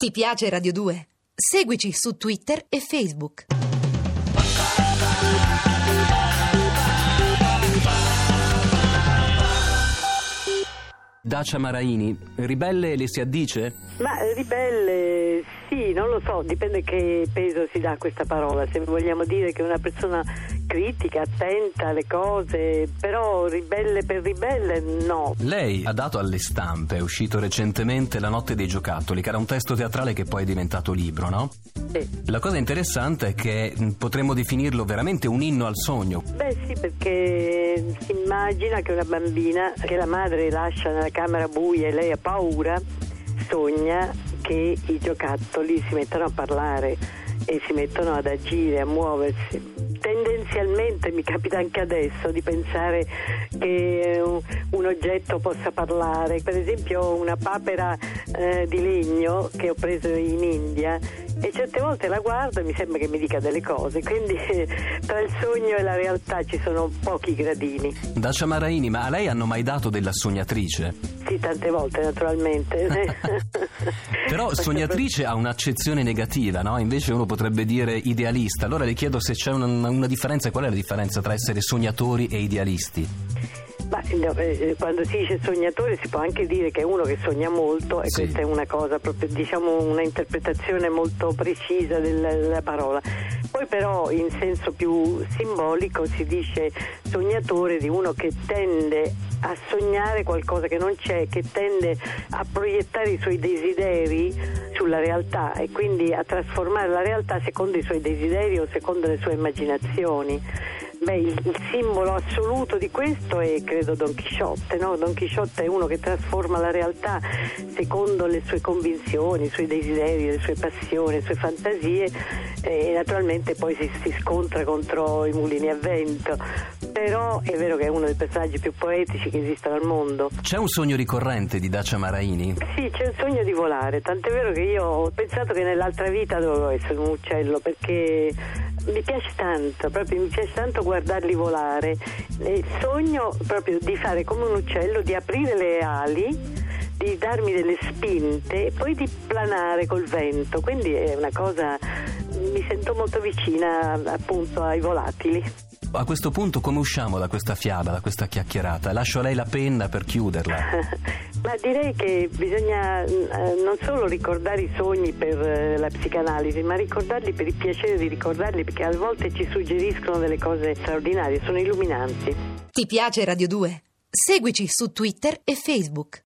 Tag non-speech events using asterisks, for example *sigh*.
Ti piace Radio 2? Seguici su Twitter e Facebook. Dacia Maraini, ribelle le si addice? Ma ribelle sì, non lo so, dipende che peso si dà a questa parola. Se vogliamo dire che una persona critica, attenta alle cose, però ribelle per ribelle no. Lei ha dato alle stampe, è uscito recentemente La notte dei giocattoli, che era un testo teatrale che poi è diventato libro, no? Sì. La cosa interessante è che potremmo definirlo veramente un inno al sogno. Beh sì, perché si immagina che una bambina che la madre lascia nella camera buia e lei ha paura, sogna che i giocattoli si mettano a parlare e si mettono ad agire, a muoversi. Tendenzialmente mi capita anche adesso di pensare che un, un oggetto possa parlare. Per esempio una papera eh, di legno che ho preso in India e certe volte la guardo e mi sembra che mi dica delle cose, quindi *laughs* tra il sogno e la realtà ci sono pochi gradini. Dacia Maraini, ma a lei hanno mai dato della sognatrice? Sì, tante volte naturalmente. *laughs* *laughs* Però sognatrice ha un'accezione negativa, no? Invece uno potrebbe dire idealista. Allora le chiedo se c'è una, una differenza, qual è la differenza tra essere sognatori e idealisti? No, eh, quando si dice sognatore si può anche dire che è uno che sogna molto e Sì. questa è una cosa proprio diciamo una interpretazione molto precisa della, della parola. Poi però in senso più simbolico si dice sognatore di uno che tende a sognare qualcosa che non c'è, che tende a proiettare i suoi desideri sulla realtà e quindi a trasformare la realtà secondo i suoi desideri o secondo le sue immaginazioni. Beh, il, simbolo assoluto di questo è credo Don Chisciotte, no? Don Chisciotte è uno che trasforma la realtà secondo le sue convinzioni, i suoi desideri, le sue passioni, le sue fantasie e naturalmente poi si, si scontra contro i mulini a vento. Però è vero che è uno dei personaggi più poetici che esistano al mondo. C'è un sogno ricorrente di Dacia Maraini? Sì, c'è il sogno di volare, tant'è vero che io ho pensato che nell'altra vita dovevo essere un uccello perché mi piace tanto, proprio mi piace tanto guardarli volare. E sogno proprio di fare come un uccello, di aprire le ali, di darmi delle spinte e poi di planare col vento. Quindi è una cosa, mi sento molto vicina appunto ai volatili. A questo punto come usciamo da questa fiaba, da questa chiacchierata? Lascio a lei la penna per chiuderla. *laughs* Ma direi che bisogna eh, non solo ricordare i sogni per eh, la psicanalisi, ma ricordarli per il piacere di ricordarli, perché a volte ci suggeriscono delle cose straordinarie, sono illuminanti. Ti piace Radio 2? Seguici su Twitter e Facebook.